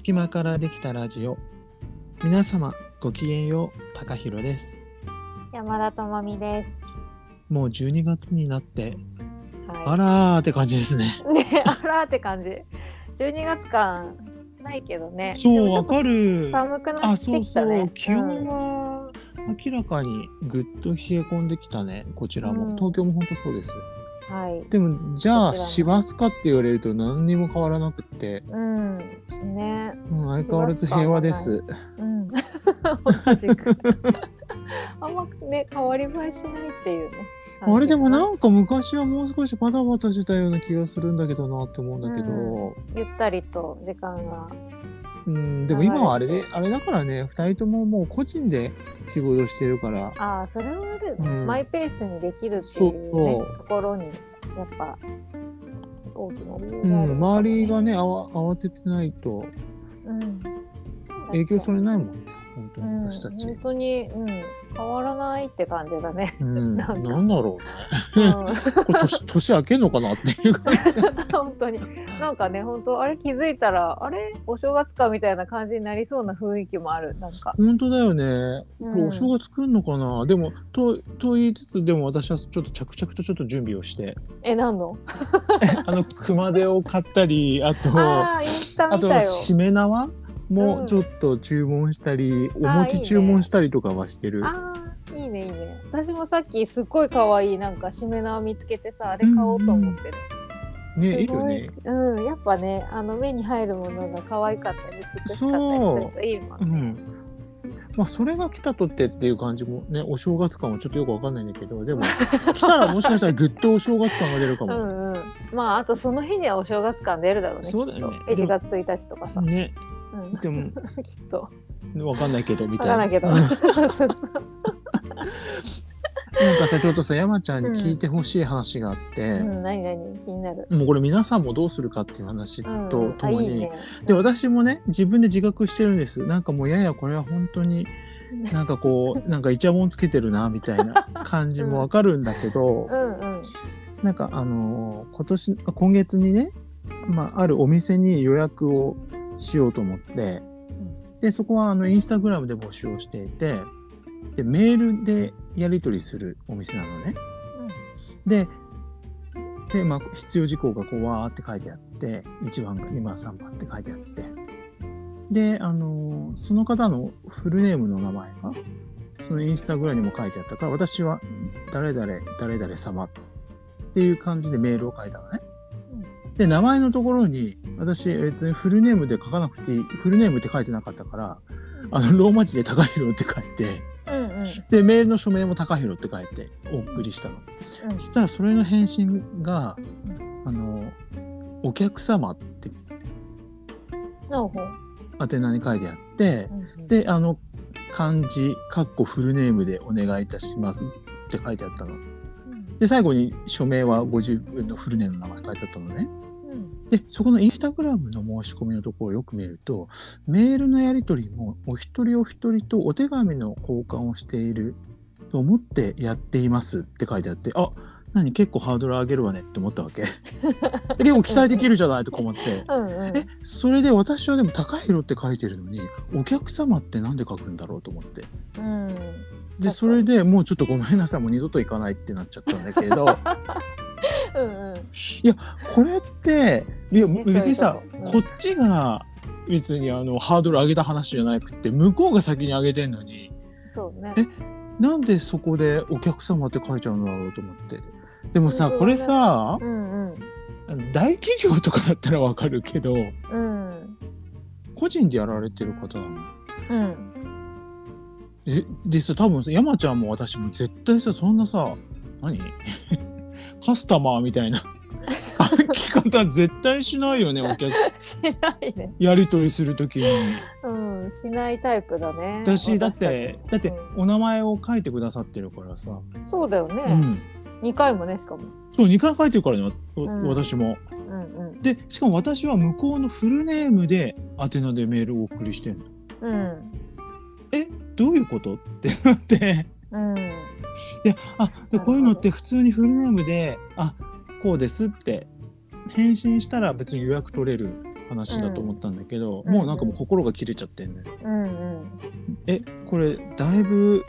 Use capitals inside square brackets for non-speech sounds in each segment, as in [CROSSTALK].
隙間からできたラジオ皆様ごきげんよう高弘です山田智美です。もう12月になってあはらーって感じですねい。[LAUGHS] ね、あらーって感じ。12月間ないけどね。そうわでもちょっとかる寒くなあってそうそきたね。う気温は明らかにぐっと冷え込んできたねこちらも、うん東京も本当そうですうん、はい。でもじゃあこちらも師走かって言われると何にも変わらなくって、うん。ね。うん、相変わらず平和ですうん。[LAUGHS] あんまね変わり映えしないっていうね。あれでもななんか昔はもう少しバタバタしてたような気がするんだけどなって思うんだけど、ゆったりと時間が。うん、でも今はあれで、あれだからね、二人とももう個人で仕事してるから、ああそれはあるね、うん。マイペースにできるっていうねそうところにやっぱ大きな理由うん、があるのかも周りがね、あわ慌ててないと。うん、影響されないもんね、本当うん、に私たち。本当に、うん、変わらないって感じだね。うん、な [LAUGHS] かなんんだろうね。うんこれ [LAUGHS] 年、年明けんのかなっていう感じ。[LAUGHS] 本当になんかね本当あれ気づいたらあれ？お正月かみたいな感じになりそうな雰囲気もあるなんか。本当だよね。お正月来んのかな、でも、と、と言いつつ、でも私はちょっと着々とちょっと準備をして、え何の？あの、熊手を買ったり、あと、ああと。しめ縄？うんもちょっと注文したり、おあーいいね餅注文したりとかはしてる。ああいいねいいね。私もさっきすっごい可愛いなんかしめ縄見つけてさあれ買おうと思ってる、ね、い。いよね。うんやっぱねあの目に入るものが可愛かったり美しかったりするといいもんね。う。ん。まあそれが来たとってっていう感じもねお正月感はちょっとよくわかんないんだけどでも [LAUGHS] 来たらもしかしたらぐっとお正月感が出るかうも。んうん。まああとその日にはお正月感出るだろうねそうだよね。きっと。1月1日とかさ、ねうん、でも [LAUGHS] きっと。わかんないけどみたいな。わかんないけど。う [LAUGHS] ん [LAUGHS] なんかさちょっとさ山ちゃんに聞いてほしい話があって、うん何何？気になる。もうこれ皆さんもどうするかっていう話うんとともに、あいいね。で私もね自分で自覚してるんです。なんかもうややこれは本当になんかこうなんかイチャモンつけてるなみたいな感じもわかるんだけど、うんうん。なんかあのー今年今月にね、まあ、あるお店に予約をしようと思ってでそこはあのインスタグラムで募集をしていてでメールでやり取りするお店なのね。でで、まあ、必要事項がこうわーって書いてあって1番か2番3番って書いてあってであのーその方のフルネームの名前がそのインスタグラムにも書いてあったから私は誰々誰々様っていう感じでメールを書いたのね。で名前のところに私別にフルネームで書かなくていいフルネームって書いてなかったからあのローマ字で高弘って書いてうんうんでメールの署名も高弘って書いてお送りしたの。うんそしたらそれの返信が、あの、お客様って宛名に書いてあって、うんで、あの、漢字、かっこフルネームでお願いいたしますって書いてあったの。うんで、最後に署名はご自分のフルネームの名前書いてあったのね。うんで、そこのインスタグラムの申し込みのところをよく見ると、メールのやり取りもお一人お一人とお手紙の交換をしていると思ってやっていますって書いてあって、あ、何結構ハードル上げるわねって思ったわけ。[LAUGHS] で結構期待できるじゃないとか思って。うんうんえ、それで私はでも高弘って書いてるのに、お客様ってなんで書くんだろうと思って。うんで、それでもうちょっとごめんなさい、もう二度と行かないってなっちゃったんだけど、[LAUGHS] うんうん。これって、いや、別にさ、うん。こっちが別にあのハードル上げた話じゃなくて、向こうが先に上げてんのに、そうね。えなんでそこでお客様って書いちゃうんだろうと思って。でもさ、これさ、うんうん。大企業とかだったらわかるけど、うん。個人でやられてる方なの？うん。え、でさ、多分さ、山ちゃんも私も絶対さ、そんなさ、何？カスタマーみたいな。書き方絶対しないよね、お客、しないね。やり取りするときに。うんしないタイプだね。私、だって、だってう、お名前を書いてくださってるからさ。そうだようねん。二回もねしかも。そう、2回書いてるからね、わうん。私も。うんうん。で、しかも私は向こうのフルネームで宛名でメールをお送りしてんの。うん。え、どういうこと？ってなって。うんで、あ、でこういうのって普通にフルネームで、あ、こうですって返信したら別に予約取れる話だと思ったんだけど、うん。もうなんかもう心が切れちゃってんね、うんうん。えこれだいぶ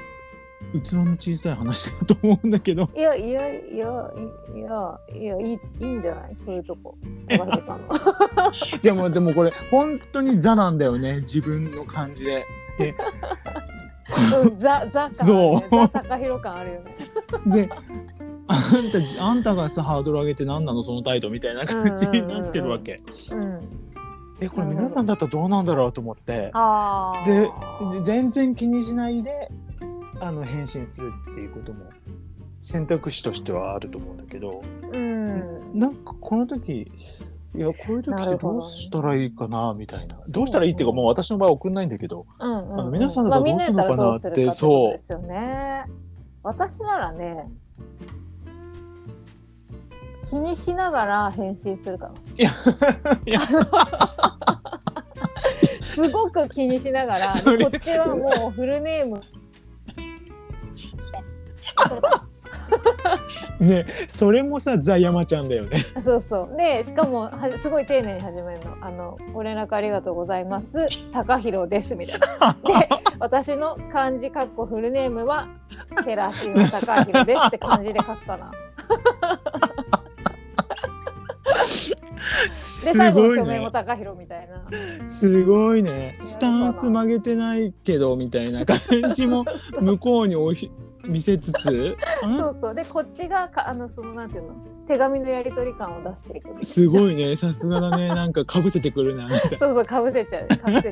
器の小さい話だと思うんだけど。いやいやいやいやいやいいいいんじゃない？そういうとこ。さんの。[LAUGHS] でもでもこれ本当にザなんだよね。自分の感じで。でうんザザ感ね。ザ高弘感あるよね。であんたあんたがさハードル上げて何なのその態度みたいな感じになってるわけ。うん。えこれ皆さんだったらどうなんだろうと思って。で全然気にしないであの返信するっていうことも選択肢としてはあると思うんだけど。うん。なんかこの時いやこういう時ってどうしたらいいかなみたいな。どうしたらいいっていうかもう私の場合送んないんだけど。うんうんうん。あの皆さんだったらどうするのかなってまあみんなだったらどうですよね。私ならね気にしながら返信するかないやすごく気にしながらこっちはもうフルネーム [LAUGHS] ねそれもさザ山ちゃんだよね。そうそうでしかもはすごい丁寧に始めるの「あのご連絡ありがとうございます高弘です」みたいな。で私の漢字かっこフルネームは寺島高弘ですって感じで書くかな。す [LAUGHS] で最後署名もね。高弘みたいな。すごいね。スタンス曲げてないけどみたいな感じも向こうにおひ見せつつ、あ [LAUGHS] そうそう。でこっちがかあのそのなんていうの？手紙のやり取り感を出していく。すごいね。さすがだね。なんか被せてくるなみたいな。[LAUGHS] そうそうかぶせちゃう。かぶせちゃ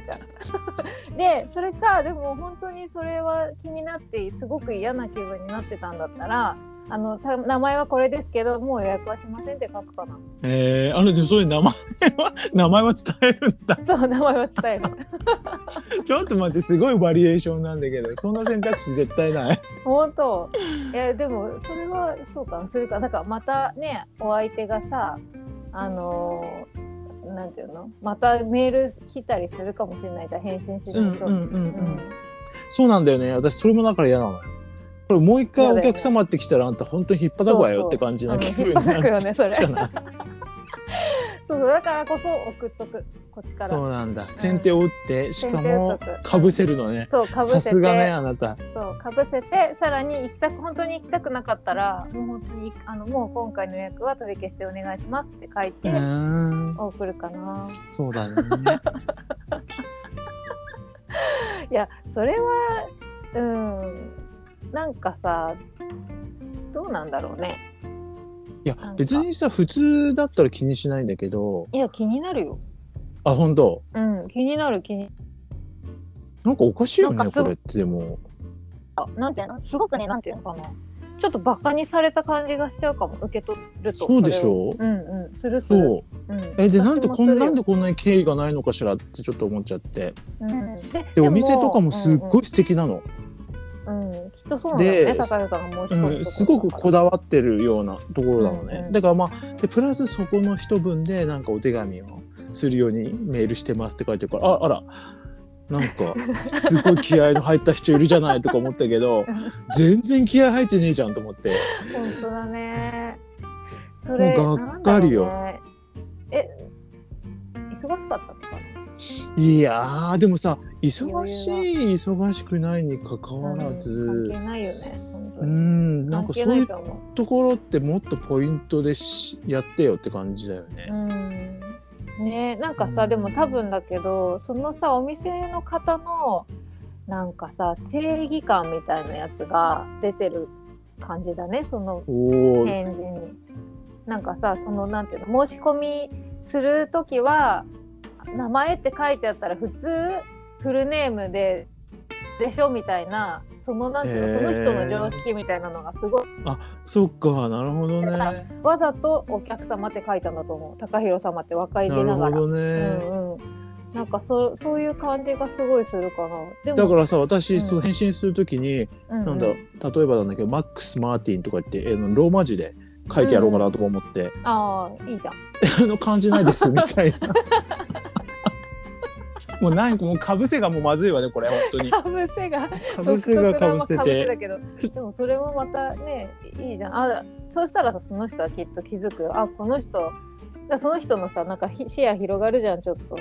う。[LAUGHS] でそれかでも本当にそれは気になってすごく嫌な気分になってたんだったらあのた名前はこれですけどもう予約はしませんって書くかなえー、あのでもそういう名前は [LAUGHS] 名前は伝えるんだ。そう名前は伝える [LAUGHS] ちょっと待ってすごいバリエーションなんだけど、そんな選択肢絶対ない。本当えでもそれはそうかなするかだからまたねお相手がさあのーなんていうの？またメール来たりするかもしれないじゃん返信しないと、うんうんうんうんうんそうなんだよね。私それもだから嫌なのよ。これもう一回お客様って来たらあんた本当に引っ張くわよって感じな気分に引っ張くよなねそれ。そうそうだからこそ送っとくこっちからそうなんだ。先手を打って、しかもかぶせるのね。そうかぶせてさすがねあなた。そうかぶせてさらに行きたく本当に行きたくなかったらもう本当にあのもう今回の予約は取り消してお願いしますって書いうて。送るかな、そうだね。[LAUGHS] いやそれはうんなんかさどうなんだろうね。いや別にさ普通だったら気にしないんだけど、いや気になるよ。あ本当？うん気になる気に。なんかおかしいよねこれってでも。あなんていうの？すごくねなんていうのかな。ちょっとバカにされた感じがしちゃうかも。受け取るとそうでしょ？それを。うんうんするそう。うん、えでなんでこんなんでこんなに敬意がないのかしらってちょっと思っちゃって。うん、ででお店とかもすっごい、い素敵なの。うんうんきっとそうなんだよねで高橋さんが申し込むとこうん、すごくこだわってるようなところなのね、うんう。んだからまあでプラスそこの一文でなんかお手紙をするようにメールしてますって書いてるからああらなんかすごい気合の入った人いるじゃないとか思ったけど [LAUGHS] 全然気合入ってねえじゃんと思って。本当だね。それもうがっかりよ。ね。え忙しかったのかないやーでもさ忙しい忙しくないにかかわらうんず関係ないよねうに。んなんかそういうところってもっとポイントでしやってよって感じだよね。うん。ねなんかさ、うん。でも多分だけどそのさお店の方のなんかさ正義感みたいなやつが出てる感じだねその返事に。なんかさそのなんていうの申し込みする時は名前って書いてあったら普通フルネームででしょみたいなそのなんていうの、へーその人の常識みたいなのがすごいそっかなるほどね。わざとお客様って書いたんだと思う高弘様って若いなる出ながら。ほどね。うんうん、なんかそそういう感じがすごいするかな。でもだからさ私、うんそう返信するときに、うんうんなんだ例えばなんだけどマックス・マーティンとか言ってあのローマ字で書いてやろうかなとか思って、ああいいじゃん。[LAUGHS] あの感じないですみたいな。[LAUGHS] もうなんかもうかぶせがもうまずいわねこれ本当に。かぶせがかぶせがかぶせて。だけど。でもそれもまたねいいじゃん。あそうしたらさその人はきっと気づくよ。あこの人だその人のさなんか視野広がるじゃんちょっと。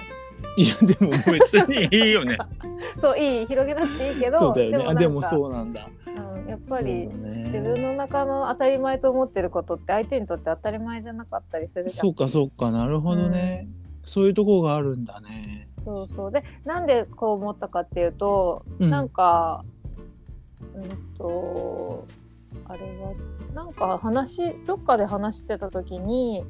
いやでも別にいいよね。[LAUGHS] そういい広げなくていいけどそうだよね。あでもそうなんだ、うん、やっぱり、ね、自分の中の当たり前と思ってることって相手にとって当たり前じゃなかったりするそうかそうか。なるほどね、うん、そういうところがあるんだねそうそう。でなんでこう思ったかっていうと、うん、なんかうんとあれはなんか話どっかで話してた時に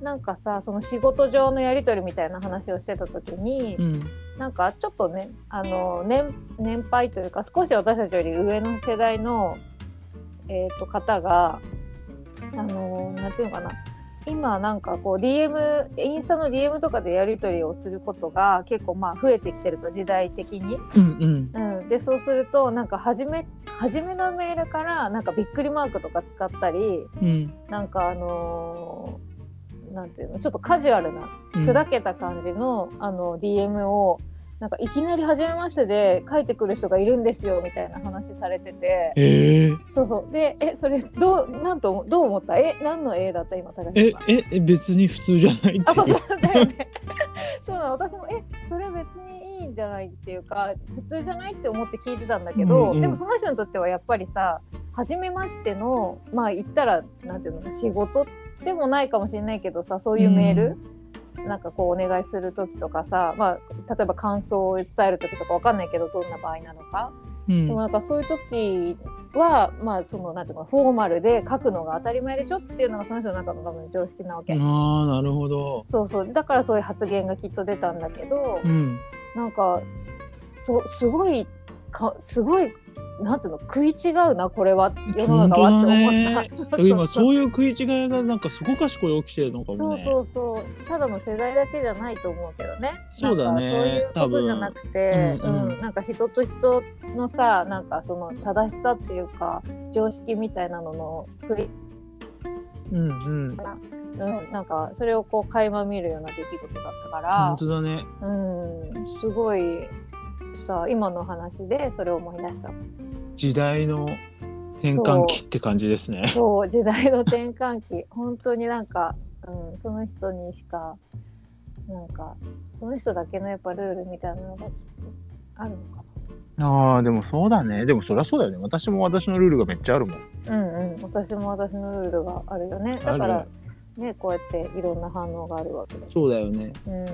なんかさその仕事上のやり取りみたいな話をしてた時に、うん、なんかちょっとねあの年年配というか少し私たちより上の世代の、えーと、方があのなんていうのかな今なんかこう DM インスタの DM とかでやり取りをすることが結構まあ増えてきてると時代的に。うんうん、うん、でそうするとなんか初め初めのメールからなんかびっくりマークとか使ったり、うん、なんかあのー、なんていうのちょっとカジュアルな砕けた感じの,、あの DM をなんかいきなり初めましてで書いてくる人がいるんですよみたいな話されてて、えー、そうそう。でえそれどうなんとどう思った？え何の絵だった？今高橋ええ別に普通じゃないってあそうだよね。[LAUGHS] そうだ私もえそれ別にいいんじゃないっていうか普通じゃないって思って聞いてたんだけど、うんうん、でもその人にとってはやっぱりさ初めましてのまあ言ったらなんていうの仕事でもないかもしれないけどさそういうメール、うんなんかこうお願いする時とかさ、まあ、例えば感想を伝える時とかわかんないけどどんな場合なのか、うん、でもなんかそういう時はまあそのなんていうかフォーマルで書くのが当たり前でしょっていうのがその人の中の多分常識なわけ。ああなるほど。そうそうだからそういう発言がきっと出たんだけど、うん、なんかそすごいかすごいなんていうの食い違うなこれは世の中はって思った、ね、[LAUGHS] 今そういう食い違いがなんかそこかしこで起きてるのかもね。そうそうそう。ただの世代だけじゃないと思うけどね。そうだね。そういうことじゃなくて、うん、うん、なんか人と人のさなんかその正しさっていうか常識みたいなのの食い。うんうん。うん、なんかそれをこう垣間見るような出来事だったから。本当だね。うん。すごいさ今の話でそれを思い出した。時代の転換期って感じですね。そう。時代の転換期。[LAUGHS] 本当になんか、うん、その人にしかなんかその人だけのやっぱルールみたいなのがきっとあるのかな。あーでもそうだね。でもそりゃそうだよね。私も私のルールがめっちゃあるもん。うんうん。私も私のルールがあるよね。だからねこうやっていろんな反応があるわけだそうだよね。うん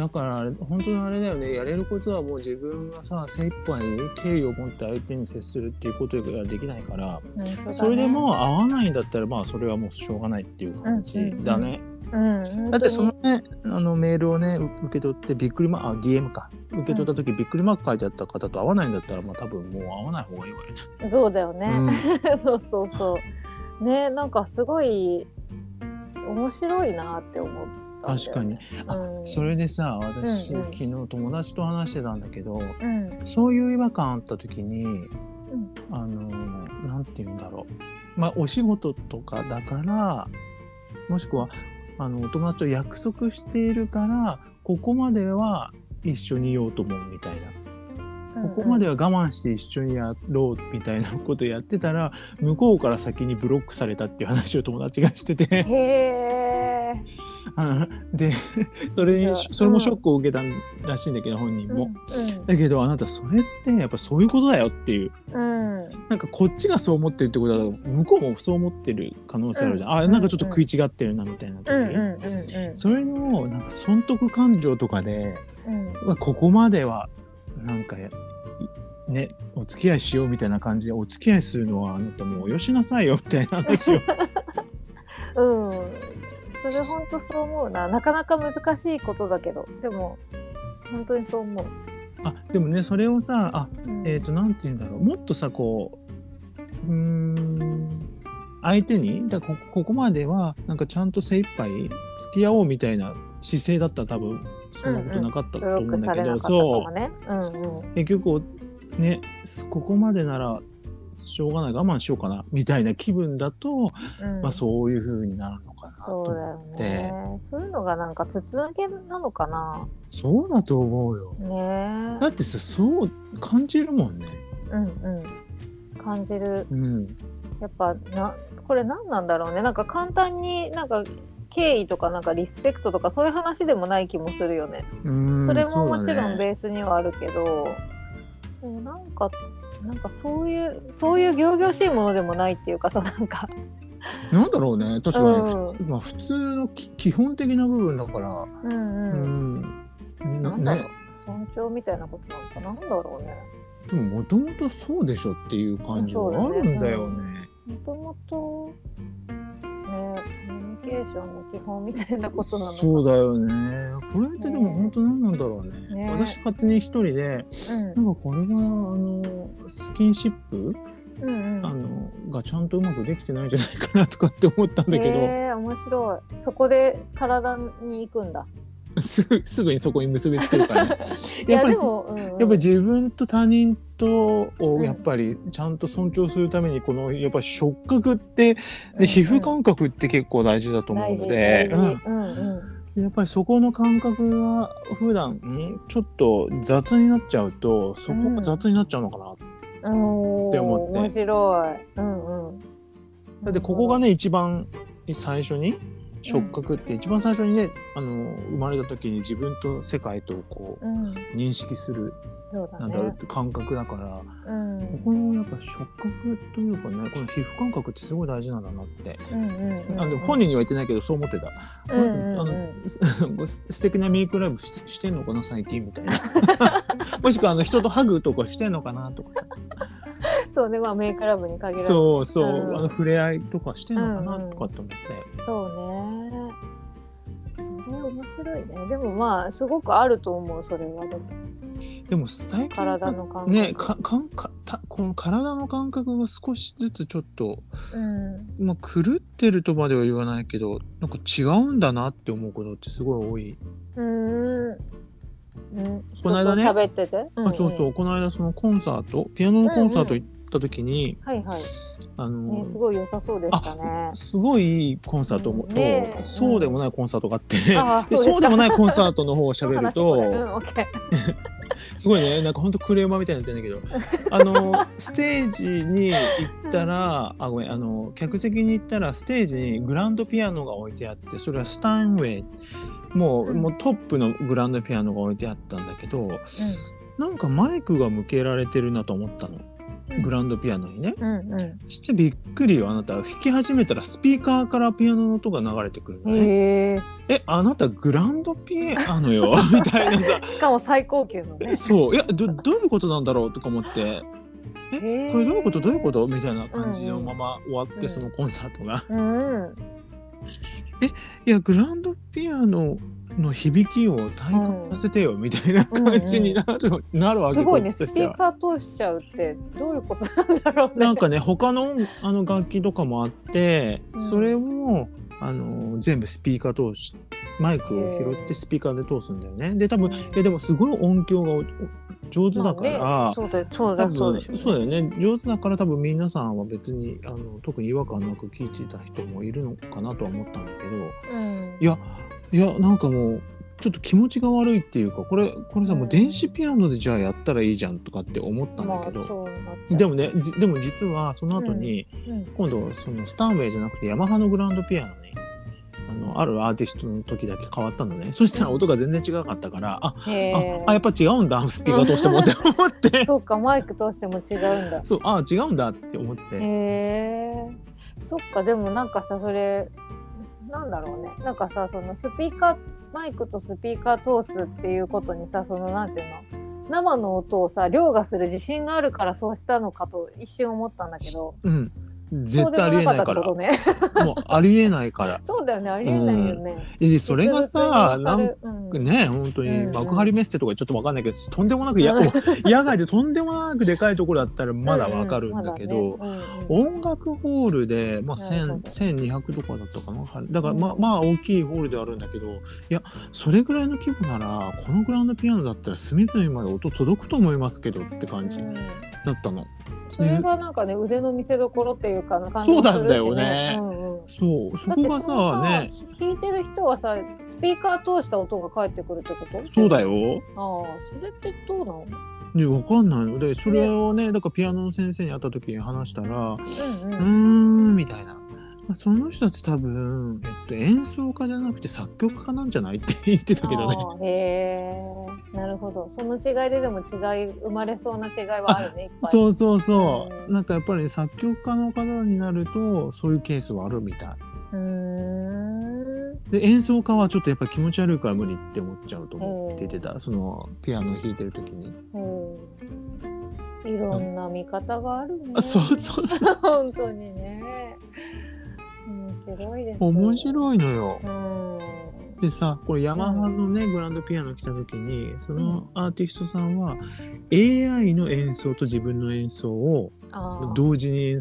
だから本当にあれだよねやれることはもう自分がさ精一杯敬意を持って相手に接するっていうことができないから、ね、それでもう合わないんだったらまあそれはもうしょうがないっていう感じだね。だってそのねあのメールをね受け取ってびっくりマークあ DM か受け取った時、びっくりマーク書いてあった方と合わないんだったらまあ多分もう合わない方がいいわよね。そうだよね。うん、[LAUGHS] そうそうそう。ねなんかすごい面白いなって思って。確かに、あ、うん、それでさ私、うんうん、昨日友達と話してたんだけど、うん、そういう違和感あった時に、うん、あのなんて言うんだろう。まあお仕事とかだからもしくはあのお友達と約束しているからここまでは一緒にいようと思うみたいな。ここまでは我慢して一緒にやろうみたいなことやってたら向こうから先にブロックされたっていう話を友達がしてて。へで [LAUGHS] それにそれもショックを受けたらしいんだけど本人も、うんうん、だけどあなたそれってやっぱそういうことだよっていう、うん、なんかこっちがそう思ってるってことは向こうもそう思ってる可能性あるじゃん、うん、あなんかちょっと食い違ってるなみたいな時、うん、それのなんか損得感情とかで、うん、ここまではなんかねお付き合いしようみたいな感じでお付き合いするのはあなたもうよしなさいよみたいな話を。[LAUGHS] うんそれ本当そう思うな。なかなか難しいことだけど。でも本当にそう思う。あでもねそれをさあ、うん、えっ、ー、となんて言うんだろう。もっとさこううん相手にだこここまではなんかちゃんと精一杯付き合おうみたいな姿勢だったら多分そんなことなかったと思うんだけど、うんうん、そう、ね。うんうん、結局ねここまでならしょうがない我慢しようかなみたいな気分だと、うん、まあそういうふうになるのかなと思って。そうね。そういうのがなんか筒抜けなのかな。そうだと思うよ、ね、だってさそう感じるもんね。うんうん。感じる、うん、やっぱなこれ何なんだろうね。なんか簡単になんか敬意とかなんかリスペクトとかそういう話でもない気もするよね。うんそれももちろんベースにはあるけど、でもなんかなんかそういうそういう仰々しいものでもないっていうかさなんか。なんだろうね。確かに、うん。ふまあ、普通のき基本的な部分だから、うんううん、んなんだろう、ね、尊重みたいなことなのかなんだろうね。でももともとそうでしょっていう感じはあるんだよね。もともとね。コミュニケーションの基本みたいなことなのか。そうだよね。これってでも本当何なんだろうね。ね。私勝手に一人で、なんかこれはあのスキンシップ、うんうん。うんあのがちゃんとうまくできてないんじゃないかなとかって思ったんだけど、へえ面白い。そこで体に行くんだ。すぐすぐにそこに結びつけるからや [LAUGHS] やっぱりでも、うんうん。やっぱり自分と他人とをうん。やっぱりちゃんと尊重するためにこのやっぱり触覚ってうんうん。で皮膚感覚って結構大事だと思うので、やっぱりそこの感覚が普段んちょっと雑になっちゃうとそこうんが雑になっちゃうのかな、おって思って。面白い。うんうん。だってここがね一番最初に触覚って一番最初にねあの生まれた時に自分と世界とこううん、認識する。なんだろうって感覚だから。うん、ここのやっぱ触覚というかねこの皮膚感覚ってすごい大事なんだなって。あの本人には言ってないけどそう思ってた、うんうんうんあの [LAUGHS] す素敵なメイクライブししてんのかな最近みたいな [LAUGHS] もしくはあの人とハグとかしてんのかなとかさそうね、まあメイクラブに限らず。そうそう、うんあの触れ合いとかしてんのかなうんうんとかって思って、そうね。それ面白いね。でもまあすごくあると思うそれはでもでも最近体さの感覚。ねかかんかたこの体の感覚が少しずつちょっと、うん。まあ、狂ってるとまでは言わないけどなんか違うんだなって思うことってすごい多い。うーん。うん、この間ね人と喋ってて、んんあそうそうこの間そのコンサートピアノのコンサート行った時に、はいはい、あのね、すごい良さそうでしたね。すごいコンサートも、うんねとそうでもないコンサートがあって、あでそうでもないコンサートの方を喋ると。[LAUGHS] すごいねなんかほんとクレーマーみたいになってんだけどあの [LAUGHS] ステージに行ったらあごめんあの客席に行ったらステージにグランドピアノが置いてあってそれはスタインウェイ。もう,、うん。もうトップのグランドピアノが置いてあったんだけどなんかマイクが向けられてるなと思ったのグランドピアノにね。うんうしてびっくりよあなた弾き始めたらスピーカーからピアノの音が流れてくるのん。ね。へえ。えあなたグランドピアノ？よ [LAUGHS] みたいなさしかも最高級のね。そういやどどういうことなんだろうとか思ってえこれどういうこと？どういうこと？みたいな感じのまま終わって、うんそのコンサートが。うん。いやグランドピアノの響きを体感させてよ、みたいな感じになる,、なるわけすごいね。スピーカー通しちゃうってどういうことなんだろうね。なんかね他のあの楽器とかもあって、うんそれもあの全部スピーカー通しマイクを拾ってスピーカーで通すんだよね。で多分えでもすごい音響がお上手だから、まあね、そうだそう多だそう分でしょそうだよね。上手だから多分皆さんは別にあの特に違和感なく聞いてた人もいるのかなとは思ったんだけど。うん。いやいやなんかもうちょっと気持ちが悪いっていうかこれこれさ、うんもう電子ピアノでじゃあやったらいいじゃんとかって思ったんだけど、まあでもねじでも実はその後に、うん今度そのスタンウェイじゃなくてヤマハのグランドピアノのあるアーティストの時だけ変わったのね。そしたら音が全然違かったから、あああやっぱ違うんだスピーカー通してもって。思ってそうかマイク通しても違うんだ。[LAUGHS] そうあ違うんだって思って、へえそっかでもなんかさそれなんだろうね。なんかさそのスピーカーマイクとスピーカー通すっていうことにさそのなんていうの？生の音をさ凌駕する自信があるからそうしたのかと一瞬思ったんだけど。うん絶で対ありえないから。ね。もうありえないから。[LAUGHS] そうだよねありえないよね、でそれがさなんに勝る。うん。ね本当にうん。うん幕張メッセとかちょっとわかんないけど、とんでもなくや、うん。野外でとんでもなくでかいところだったらまだわかるんだけど、音楽ホールで、まあ、なるほど。1000 1200とかだったかな？だからうん。まあまあ大きいホールではあるんだけどいやそれぐらいの規模ならこのグランドピアノだったら隅々まで音届くと思いますけどって感じうん。だったの。それがなんかね腕の見せ所っていうかな感じそうなんだよね。うんうん。そう。そこがさね。弾いてる人はさスピーカー通した音が返ってくるってこと？そうだよ。ああそれってどうなの？ね、わかんない。のでそれをねだからピアノの先生に会った時に話したら「ううん。ーうんん」みたいな。まあその人たち多分、えっと、演奏家じゃなくて作曲家なんじゃないって言ってたけどね。へえなるほどその違いででも違い生まれそうな違いはあるねそうそうそう。うんなんかやっぱり作曲家の方になるとそういうケースはあるみたい。うーんで演奏家はちょっとやっぱ気持ち悪いから無理って思っちゃうと思うっててた。そのピアノ弾いてる時に。うんいろんな見方があるねあそうそうそう。[LAUGHS] 本当にね面白いです面白いのよ。うん。でさこれヤマハのね、グランドピアノ来た時にそのアーティストさんは AI の演奏と自分の演奏を同時にや,、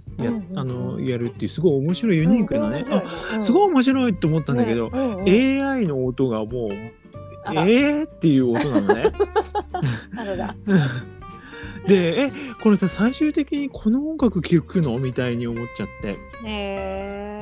あのやるっていうすごい面白いユニークなね、あすいごい面白いと思ったんだけど、AI の音がもうえーっていう音なのね。[LAUGHS] [LAUGHS] でえこれさ最終的にこの音楽聴くの？みたいに思っちゃって。へえ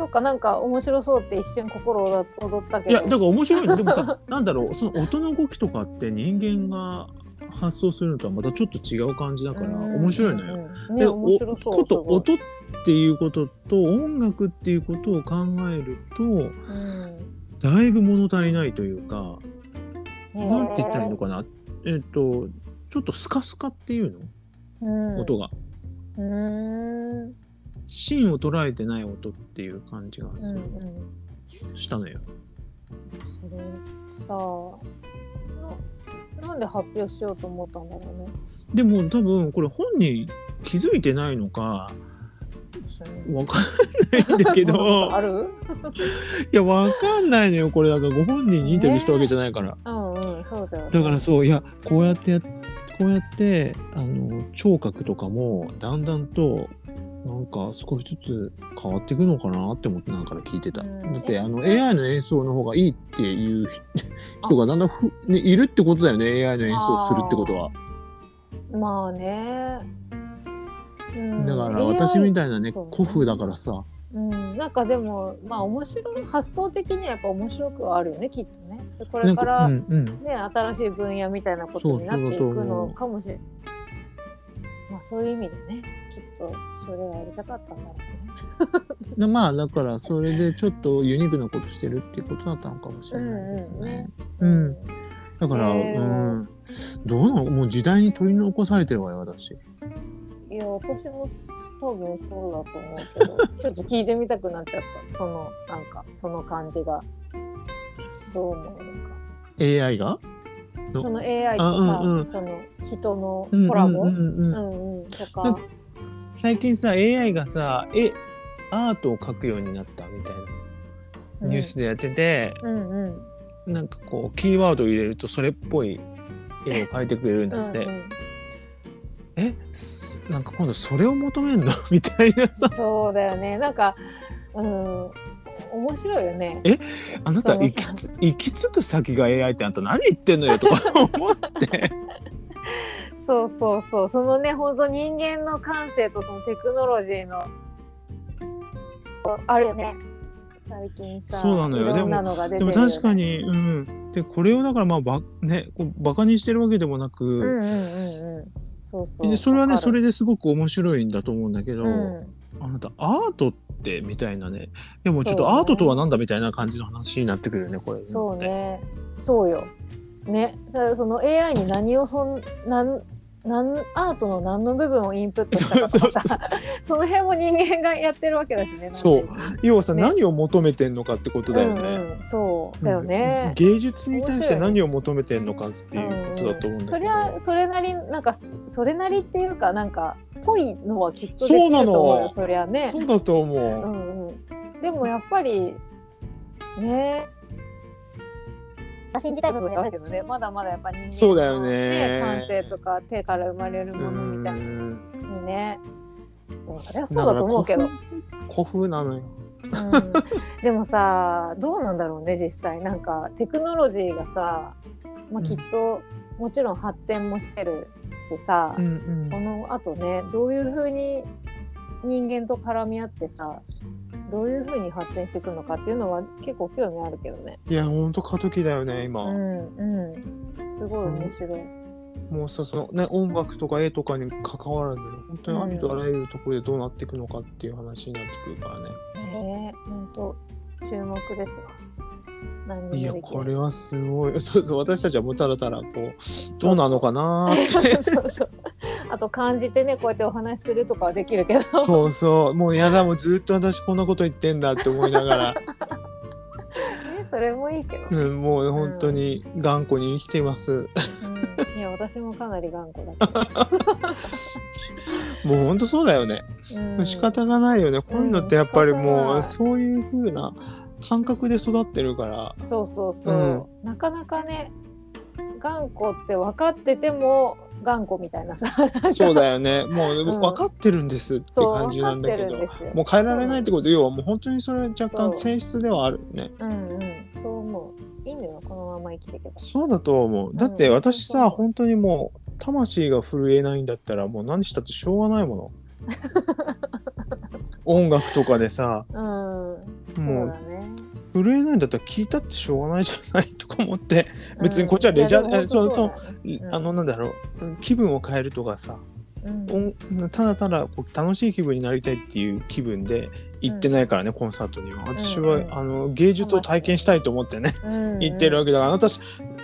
そうかなんか面白そうって一瞬心躍ったけど。いやだから面白い。のでもさ [LAUGHS] なんだろうその音の動きとかって人間が発想するのとはまたちょっと違う感じだから面白いのよ。でこと音っていうことと音楽っていうことを考えるとうん。だいぶ物足りないというかへー。なんて言ったらいいのかな？えっとちょっとスカスカっていううん。の音が。うーん芯を捉えてない音っていう感じがすうんうるんしたのよ。それさななんで発表しようと思ったんだろうね。でも多分これ本人気づいてないのかわかんないんだけど [LAUGHS] ある？[LAUGHS] いやわかんないのよこれだからご本人にインタビューしたわけじゃないから。うんうんそうだよ、ね。だからそういやこうやってやこうやってあの聴覚とかもだんだんとなんか少しずつ変わっていくのかなって思ってなんか聞いてた。うんだってあの AI の演奏の方がいいっていう人がだんだんふ、ね、いるってことだよね AI の演奏をするってことは。まあね。うんだから私みたいなね古風だからさうん、なんかでもまあ面白い発想的にはやっぱ面白くはあるよねきっとね。でこれから、うんうんね新しい分野みたいなことになっていくのかもしれない。まあそういう意味でねきっとそれをやりたかったんだろうね。でまあだからそれでちょっとユニークなことしてるっていうことだったのかもしれないですね。うんだから、へーうん、どうなのもう時代に取り残されてるわよ私。いや私も多分そうだと思うけどちょっと聞いてみたくなっちゃった。そのなんかその感じが。どう思うのか。AI が？その AI とさ、うんうんその人のコラボ、うんうんうんうんうん。うんとなか最近さ AI がさえアートを描くようになったみたいなニュースでやってて、うんうん。なんかこうキーワードを入れるとそれっぽい絵を描いてくれるんだって、うんうん。えすなんか今度それを求めんの？[LAUGHS] みたいなさ。そうだよね。なんかうん。面白いよね。あなた行きつ行き着く先が AI ってあんた何言ってんのよとか思って [LAUGHS] そうそうそう。そのね本当人間の感性とそのテクノロジーのあるよね。最近さそうなのよ。でもるよね。確かにうん。でこれをだからまあばねこうバカにしてるわけでもなく、うんうんうんうん。そうそう。でそれはねそれですごく面白いんだと思うんだけど、うん。あなたアートってみたいなね。でもちょっとアートとはなんだみたいな感じの話になってくるよねこれそうね。そうよね。だその AI に何をそんなんなんアートの何の部分をインプットしたかとかさその辺も人間がやってるわけだしねそう。要はさ、ね。何を求めてんのかってことだよね、うんうん、そう。だよね、芸術に対して何を求めてんのかっていうことだと思うんだけど、そりゃそれなりなんかそれなりっていうかなんかぽいのはきっとできそうなのると思うよそりゃね。そうだと思う、うんうん、でもやっぱりね信じたい部分があるけどね。まだまだやっぱ人間の、そうだよね。感性とか手から生まれるものみたいにね。そりゃそうだと思うけど、古風なのよ。うん、でもさどうなんだろうね実際。なんかテクノロジーがさ、まあ、きっと、もちろん発展もしてるしさ、うん。うんこのあとねどういうふうに人間と絡み合ってさどういうふうに発展していくのかっていうのは結構興味あるけどね。いやほんと過渡期だよね今、うんうんすごい面白い。もうさそのね音楽とか絵とかに関わらず本当にありとあらゆるところでどうなっていくのかっていう話になってくるからね。えー、本当注目ですわ。いやこれはすごい。[LAUGHS] そうそう私たちはもうたらたらこうどうなのかなーって。[LAUGHS] あと感じてねこうやってお話しするとかはできるけど。そうそう。もうやだもうずっと私こんなこと言ってんだって思いながら、[LAUGHS] ねそれもいいけど、うん、もう本当に頑固に生きています。うん、いや私もかなり頑固だけもう本当そうだよね。ど、うん、仕方がないよね。こういうのってやっぱりうんもうそういう風な感覚で育ってるから。そうそうそう、なかなかね頑固って分かってても頑固みたいなさそうだよね。もううん分かってるんですって感じなんだけど分かってるん。ですよもう変えられないってこと要はもう本当にそれは若干性質ではあるよね。うんうんそう思ういいのよこのまま生きていけばそうだと思う。だってうん私さ、そうそう本当にもう魂が震えないんだったらもう何したってしょうがないもの。[LAUGHS] 音楽とかでさ、うん。そうもうだね。震えないんだったら聞いたってしょうがないじゃないとか思って、別にこっちはレジャーうんそう本当だよね。うん。あのなんだろう。気分を変えるとかさ、うん。音ただただこう楽しい気分になりたいっていう気分で行ってないからね、コンサートには。私は、うんうん。あの芸術を体験したいと思ってね、うん行ってるわけだから。私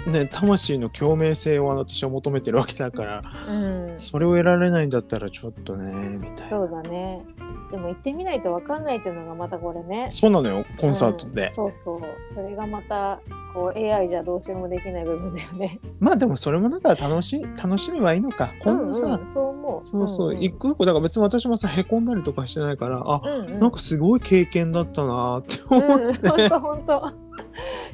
ね魂の共鳴性を私は求めてるわけだから。うん。それを得られないんだったらちょっとねみたいな。そうだね。でも行ってみないと分かんないっていうのがまたこれね。そうなのよコンサートで。うん、そうそう。それがまたこう AI じゃどうしようもできない部分だよね。まあでもそれもだから楽しい楽しみはいいのか。今度さ、うん。うん、そう思う。そうそう、んん一個一個だから別に私もさへこんだりとかしてないからあ、うんうん。なんかすごい経験だったなーって思って、うん、本当本当。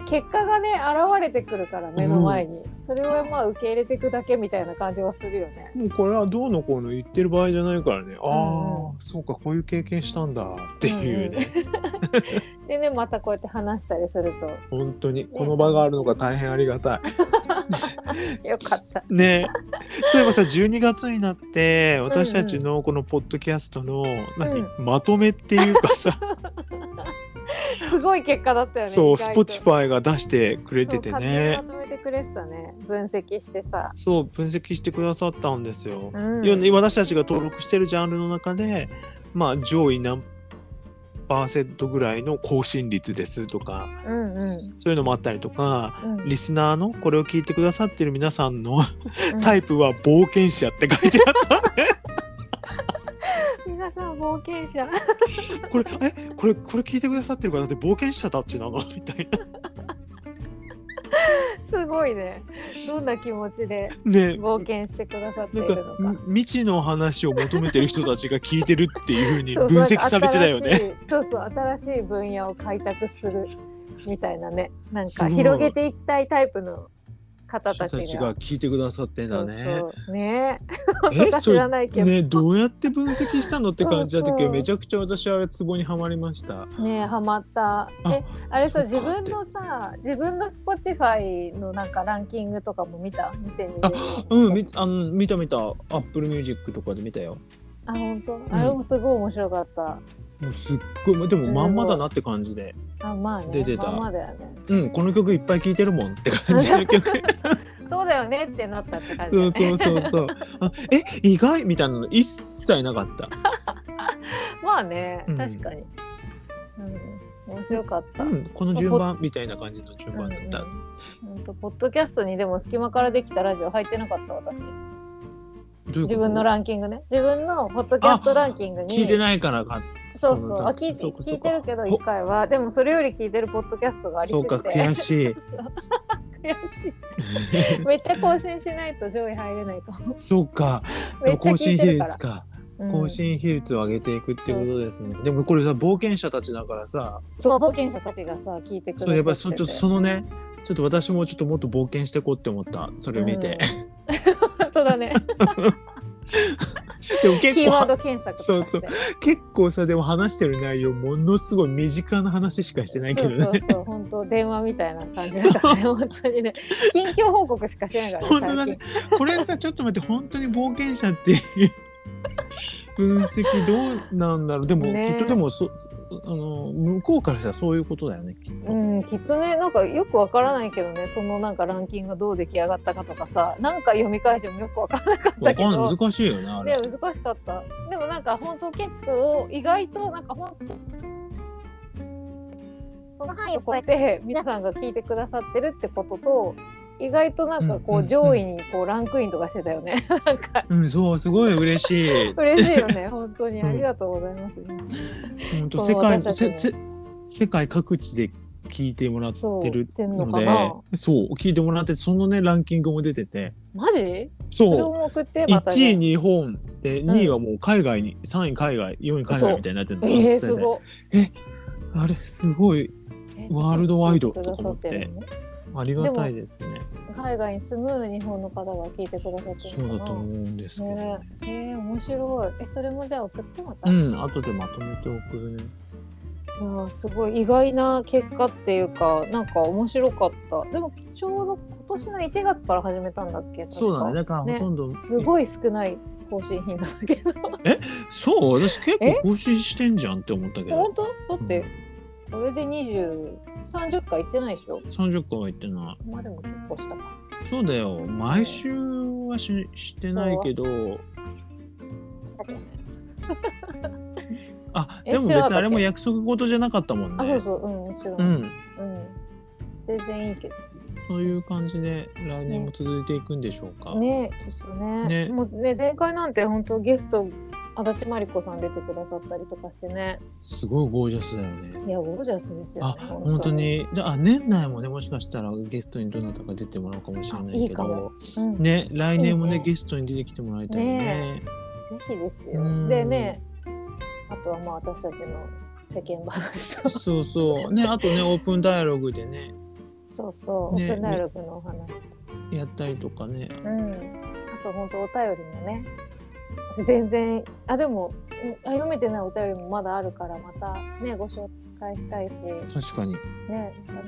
結果がね現れてくるから目の前に、それをまあ受け入れていくだけみたいな感じはするよね。もうこれはどうのこうの言ってる場合じゃないからね、あうんあそうかこういう経験したんだっていうね、でねまたこうやって話したりすると。本当に。この場があるのが大変ありがたい。[LAUGHS] よかった。ねそういえばさ12月になって私たちのこのポッドキャストの、何まとめっていうかさ [LAUGHS] すごい結果だったよね。そう Spotify が出してくれててねまとめてくれてたね。分析してさ。そう分析してくださったんですよ。うん私たちが登録してるジャンルの中でまあ上位何パーセントぐらいの更新率ですとかうんうんそういうのもあったりとかうんリスナーのこれを聞いてくださってる皆さんのうんタイプは冒険者って書いてあった。[LAUGHS] 皆さん冒険者。これえこれこれ聞いてくださってるからだって冒険者たちなの？みたいな。[LAUGHS] すごいね。どんな気持ちでね冒険してくださってるのか。か未知の話を求めてる人たちが聞いてるっていうふうに分析されてたよね。そうそう新しい分野を開拓するみたいなねなんか広げていきたいタイプの方たちが。聞いてくださってんだね。そうそう。ね。[LAUGHS] 知らないけど。ねどうやって分析したのって感じだったけ？どめちゃくちゃ私あれツボにはまりました。ねハマった。あえあれさ自分のさ自分の Spotify のなんかランキングとかも見た？2020年うんみあの見た見た。Apple Music とかで見たよ。あ本当？あれもすごい面白かった、もうすっごいでもまんまだなって感じで、あまあね。出てた。まだよね。うんこの曲いっぱい聴いてるもんって感じ。の曲。そうだよねってなったって感じそうそうそうそう。あえ意外？みたいなの一切なかった。[LAUGHS] まあねうん。確かに、うん、面白かった、うんこの順番みたいな感じの順番だった。うんうん、ポッドキャストにでも隙間からできたラジオ入ってなかった私自分のランキングね。自分のポッドキャストランキングに。聞いてないからか。そうのそうあ聞いて聞いてるけどほ。1回は。でもそれより聞いてるポッドキャストがありすそうか悔しい。悔しい。めっちゃ更新しないと上位入れないとそうか。更新比率か。うん。更新比率を上げていくっていうことですね。でもこれさ冒険者たちだからさ、そう冒険者たちがさ聞いてくれてそうやっぱりそちょっとそのね、ちょっと私もちょっともっと冒険していこうって思った。それ見て。そうだねでも結キーワー構ド検索とかして。そう結構さでも話してる内容ものすごい身近な話しかしてないけどね。そうそうそう本当電話みたいな感じだからね本当にね。近況報告しかしてないからね本当だね。これさちょっと待って本当に冒険者っていう分析どうなんだろう。でも、ね。きっとでもそあの向こうからしたらそういうことだよねきっと。うん、きっとねなんかよくわからないけどね。そのなんかランキングがどう出来上がったかとかさなんか読み返してもよくわからなかったわけど難しいよねあねれ。難しかった。でもなんか本当結構意外となんか本当その範囲を超えて皆さんが聞いてくださってるってことと意外となんかこう上位にこうランクインとかしてたよね。[LAUGHS] なんか。うんそうすごい嬉しい。[LAUGHS] 嬉しいよね本当に。うん。ありがとうございます、本当世界せせ世界各地で聞いてもらってるののでそう聞いてもらってそのねランキングも出てて。マジ？そう。も送ってまた、1位ね、日本で2位はもう海外に、3位海外4位海外みたいになってるのえー、すごいあれすごいえワールドワイド聞いて。くださってありがたいですね。海外に住む日本の方が聞いてくださってそるのかな。うだと思うんですけど、ね。えー、面白い。えそれもじゃあ送ってまた、いうん後でまとめて送るね。やーすごい意外な結果っていうかなんか面白かった。でもちょうど今年の1月から始めたんだっけ？そうだね。だからほとんど、すごい少ない更新頻度だけど。[LAUGHS] そう？私結え構更新してんじゃんって思ったけど。本当？だって、これで2030回いってないでしょ？30回は言ってない。まあでも結構したか。そうだよ。毎週はししてないけど。したけ？どねあえ [LAUGHS] でも別にあれも約束事じゃなかったもんね。あそうそう。うんもちろん、ううん。ん。全然いいけど。そういう感じで来年も続いていくんでしょうか、ねねねもうね前回なんて本当ゲスト足立真理子さん出てくださったりとかしてね。すごいゴージャスだよね。いやゴージャスですよ。あね本当に。じゃあ年内もねもしかしたらゲストにどなたか出てもらうかもしれないけあいいかども。うん、ぜね来年もねね。ゲストに出てきてもらいたいね。ねひですよ。うん。でねあとはまあ私たちの世間話と。そうそう。ねあとねオープンダイアログでね。そうそう、ねオープンダイアログのお話、やったりとかね。うん。あと本当お便りもね全然あでも読めてないお便りもまだあるからまたねご紹介したいし。確かに。ね、皆様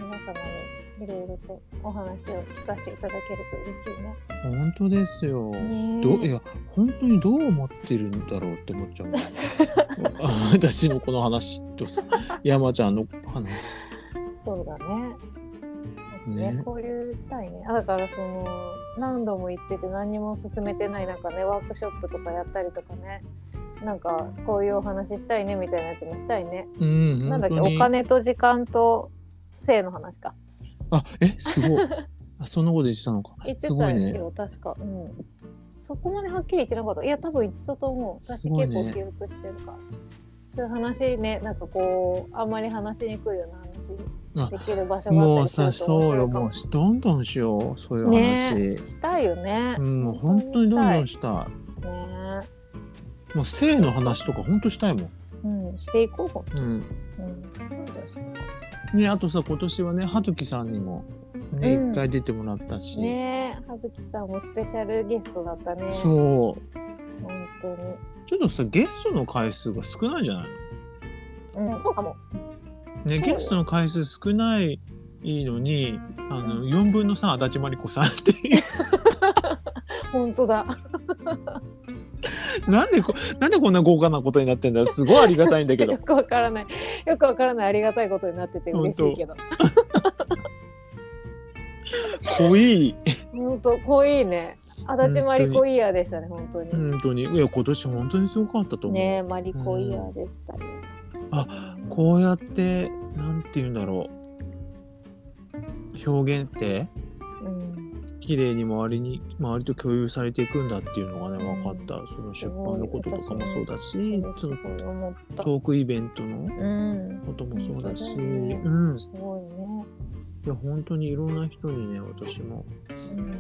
にいろいろとお話を聞かせていただけると嬉しいね。本当ですよ、ねえ。どいや本当にどう思ってるんだろうって思っちゃう。[LAUGHS] 私のこの話とさ山ちゃんの話。そうだね。ね。ね交流したいね。あだからその何度も言ってて何にも進めてないなんかねワークショップとかやったりとかね。なんかこういうお話したいねみたいなやつもしたいね。うんなんだっけお金と時間と性の話か。あえすごい [LAUGHS] あそんなこと言ってたのか言ってすごいねたよ、確か。うん。そこまではっきり言ってなかった。いや、多分言ってたと思う。私結構記憶してるから。そういう話ね、なんかこう、あんまり話しにくいような話できる場所がもうさそうよもうしどんどんしようそういう話、ねしたいよね。うんもう本当にどんどんししたたい。ねいもう性の話とか本当したいもんうん、していこう。ほんとうんうん。そうだしねあとさ今年はね葉月さんにもねうん一、回出てもらったし、ねえ、葉月さんもスペシャルゲストだったね。う。そう本当に。ちょっとさゲストの回数が少ないんじゃないうん、そうかも。のねゲストの回数少ないのにあの4分の3足立真理子さんっていう [LAUGHS] 本当だ。[LAUGHS] なんでこなんでこんな豪華なことになってんだよすごいありがたいんだけど [LAUGHS] よくわからない。よくわからないありがたいことになってて嬉しいけど。濃い本当濃いね。足立マリコイヤーでしたね、本当に。本当にいや今年本当にすごかったと思う、ねマリコイヤーでしたよ。あこうやってなんて言うんだろう表現ってうん。綺麗に周りに周りと共有されていくんだっていうのがね分かった、その出版のこととかもそうだしその。トークイベントのうん。こともそうだし、本当だよねうん、いすごいね。や本当にいろんな人にね私もうん。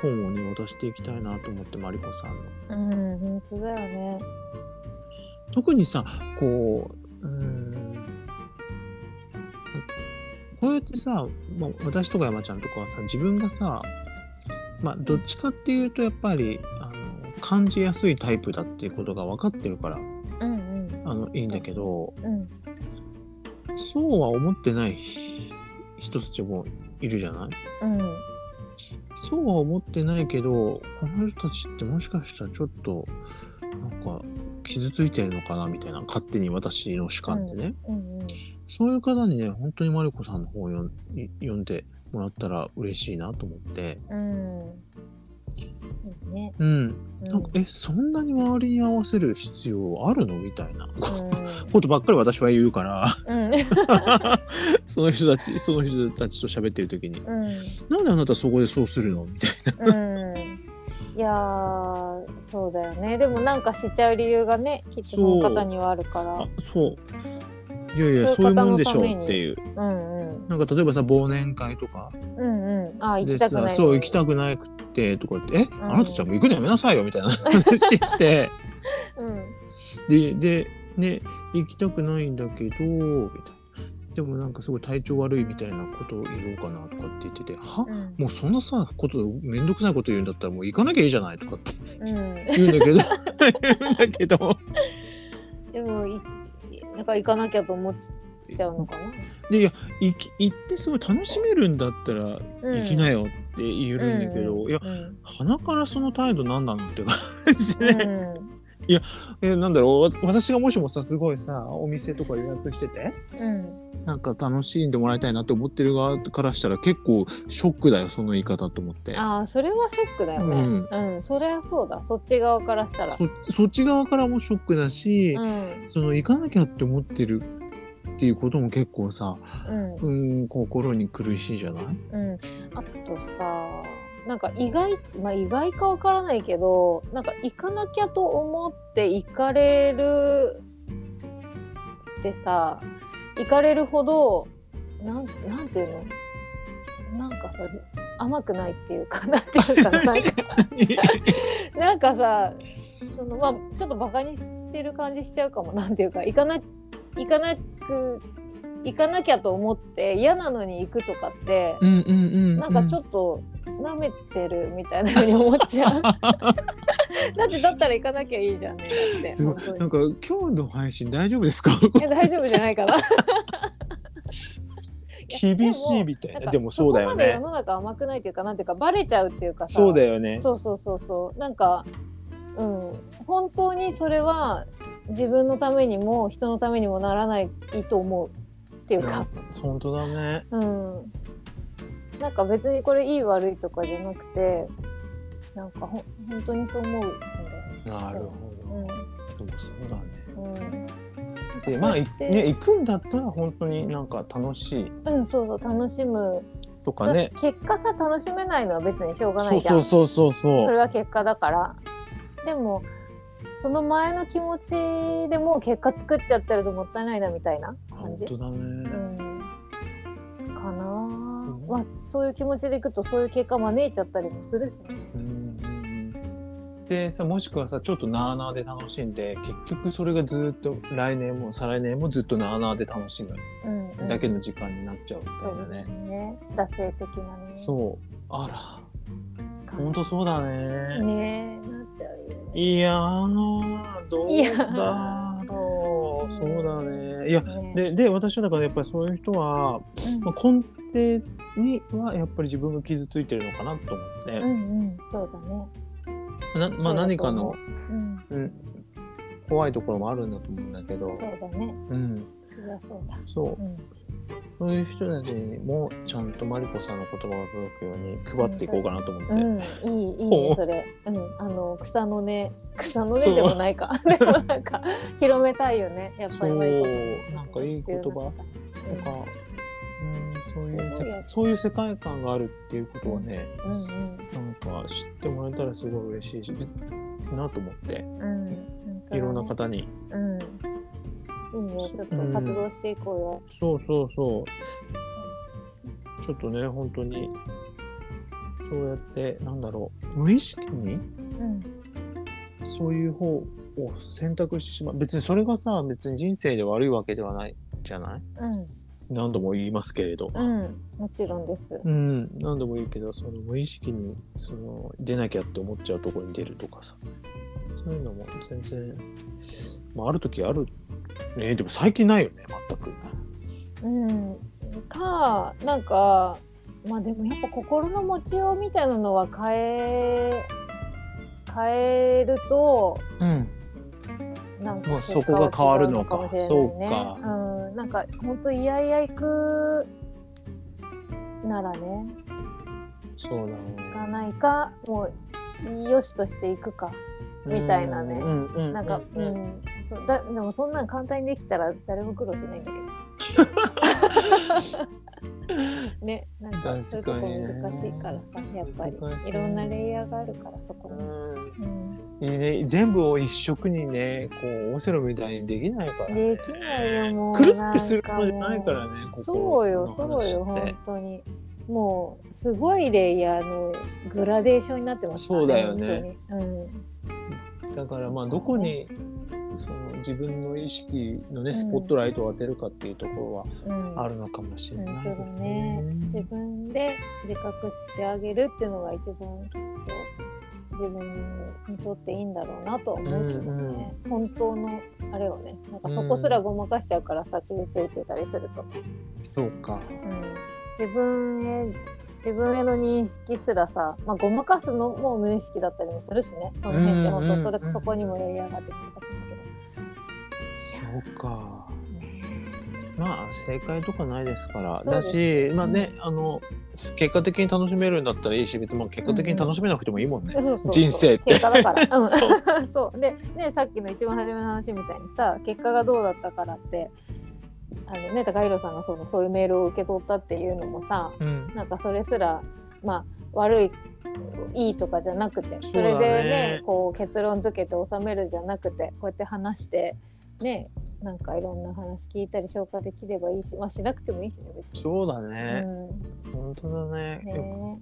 本をね渡していきたいなと思ってマリコさんの。うん、本当だよね。特にさこううーんこうやってさ、まあ、私とか山ちゃんとかはさ自分がさまあどっちかっていうとやっぱりあの感じやすいタイプだっていうことが分かってるからうんうん。あのいいんだけどうん。そうは思ってない人たちもいるじゃない？うん。そうは思ってないけどこの人たちってもしかしたらちょっとなんか傷ついてるのかなみたいな勝手に私の主観でね、うんうんそういう方にね本当にマリコさんの本を読んでもらったら嬉しいなと思って。うん。ね。うん。うん。なんかえそんなに周りに合わせる必要あるのみたいな。うことばっかり私は言うから。んうん。[LAUGHS] その人たちその人たちと喋ってる時に。うん。なんであなたそこでそうするのみたいうん。いやーそうだよね。でもなんかしちゃう理由がねきっとその方にはあるから。そう。いやいやそそうういうもんでしょうっていう。うんうん。なんか例えばさ忘年会とか。うんうん。あ行できたくないさそう行きたくなくてとか言って「えん。あなたちゃんも行くのやめなさいよ」みたいな [LAUGHS] 話して。うん。ででね行きたくないんだけどみたいなでもなんかすごい体調悪いみたいなことを言おうかなとかって言ってて「は？うん。もうそんなさことめんどくさいこと言うんだったらもう行かなきゃいいじゃない」とかってうん。言うんだけど言うんだけど。でもいなんか行かなきゃと思っちゃうのかな。でいや行き行ってすごい楽しめるんだったらうん。行きなよって言えるんだけど、いやうん。鼻からその態度何なのって感じうんで、えなんだろうわ私がもしもさすごいさお店とか予約しててうん。なんか楽しんでもらいたいなって思ってる側からしたら結構ショックだよその言い方と思って。ああそれはショックだよね。うん、それはそうだ。そっち側からしたら。そそっち側からもショックだし、うん。その行かなきゃって思ってるっていうことも結構さうん。うん心に苦しいじゃない？うん、あとさなんか意外まあ意外かわからないけどなんか行かなきゃと思って行かれるってさ行かれるほどなんなんていうの？なんかさ甘くないっていうか [LAUGHS] なんていうかな。なんかなんかさそのまあちょっとバカにしてる感じしちゃうかも。なんていうか行かな行かなく行かなきゃと思って嫌なのに行くとかって、うんうんうんなんかちょっっと舐めてるみたいなふうに思っちゃう。[LAUGHS] だってだったら行かなきゃいいじゃんね。すごい。なんか今日の配信大丈夫ですか？え大丈夫じゃないかな。[LAUGHS] 厳しいみたいな。でもそうだよね。こまで世の中甘くないっていうかなんていうかバレちゃうっていうかさ。そうだよね。そうそうそうそう。なんかうん。本当にそれは自分のためにも人のためにもならないと思うっていうか。本当だね。うん、なんか別にこれいい悪いとかじゃなくてなんかほ本当にそう思う。なるほうん。どでもそうだね。うん。でまあね行くんだったら本当になんか楽しい。うん、そうそう楽しむ、とかね。結果さ楽しめないのは別にしょうがなそいうじゃん。そうそうそうそう。それは結果だから。でもその前の気持ちでもう結果作っちゃってるともったいないなみたいな。感じ、本当だね。うん、かな。あ、まあそういう気持ちでいくとそういう結果招いちゃったりもするしね。うんうんうんでさもしくはさちょっとなあなあで楽しんで結局それがずっと来年も再来年もずっとなあなあで楽しむ。うん、うん、だけの時間になっちゃうみたそですいうなね、ね。惰性的なね。そう。あら。感本当そうだね。ねなっちゃうよね。いやーどいうやだろうそうだね。いやねでで私はだからやっぱりそういう人は、うん。まあ、根底にはやっぱり自分が傷ついてるのかなと思って、うんうんそうだね。なまあ、何かの思う、うん。うん、怖いところもあるんだと思うんだけど。そうだね。うん、そりゃそうだ。そう。うんそういう人たちにもちゃんとマリコさんの言葉が届くように配っていこうかなと思って、うん、いいいいお。ねそれ、うん、あの草の根草の根でもないか。でもなんか広めたいよねやっぱりそうなんかいい言葉。うんなんか、うん、そういうせそういう世界観があるっていうことはね、うんうんなんか知ってもらえたらすごい嬉しいしなと思って。うんいろんな方に、うんいいねちょっと活動していこうよ、そうそうそう。ちょっとね本当にそうやってなんだろう無意識にうんそういう方を選択してしまう。別にそれがさ別に人生で悪いわけではないじゃない？うん。何度も言いますけれど、うんもちろんです。うん、何度も言うけどその無意識にその出なきゃって思っちゃうところに出るとかさそういうのも全然、まあ、ある時あるね。でも最近ないよね全く。うん。かなんかまあでもやっぱ心の持ちようみたいなのは変え変えるとうん。なんかそこが変わるのか。結果は違うもしれないね。そうかうん、なんか本当いやいや行くならね。そうだ行かないかもうよしとしていくかみたいなね。なんか、ううん。ん、そうだでもそんなん簡単にできたら誰も苦労しないんだけど。[LAUGHS] ね、なんかそういうとこ難しいからさ、やっぱり。いいろんなレイヤーがあるからそこに。うん。うん、ね、全部を一色にねこうオセロみたいにできないから、ね、できないよもう。くるってするものじゃないからねここそうよのそうよ本当に。もうすごいレイヤーのグラデーションになってますからそうだよね。本当に。うん。だからまあどこにその自分の意識のねスポットライトを当てるかっていうところうん、はあるのかもしれないですね。自分で自覚してあげるっていうのが一番自分にとっていいんだろうなとは思うけどね、本当のあれをね。なんかそこすらごまかしちゃうからさ傷ついてたりすると、そうか。うん、自分へ自分への認識すらさ、まあ、ごまかすのも無意識だったりもするしね。その辺って本当それ、うんうんうんそこにもレイヤーがあって難しいんだそうか。まあ正解とかないですから。だしまあねあの結果的に楽しめるんだったらいいし別にまあ結果的に楽しめなくてもいいもんね。人生って。結果だから。[LAUGHS] うん、そ [LAUGHS] そう。でねさっきの一番初めの話みたいにさ結果がどうだったからってあのね高弘さんがそのそういうメールを受け取ったっていうのもさうんなんかそれすらまあ悪いいいとかじゃなくてそ,、れでねこう結論付けて収めるじゃなくてこうやって話してねなんかいろんな話聞いたり消化できればいいしまあしなくてもいいしね別に。そうだうね。ん本当だね。よね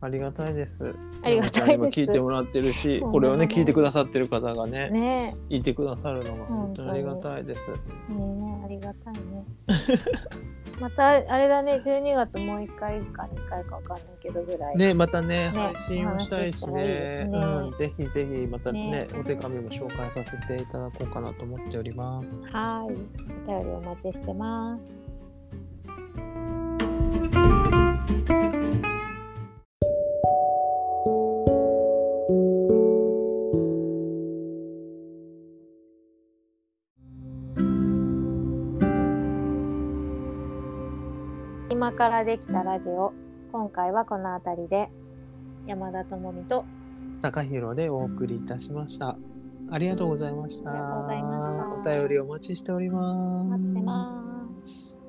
ありがたいです。ありがたいです今聞いてもらってるし、これをね聞いてくださってる方がねねいてくださるのが本当にありがたいです。ねえありがたいね。[LAUGHS] またあれだね12月もう1回か2回かわかんないけどぐらい。ねまたねね配信をしたいしね、ねうんぜひぜひまたねねお手紙も紹介させていただこうかなと思っております。はい。お便りお待ちしてます。からできたラジオ今回はこの辺りで山田智美と高弘でお送りいたしました。ありがとうございました。ありがとうございましたお便りお待ちしております。待ってます。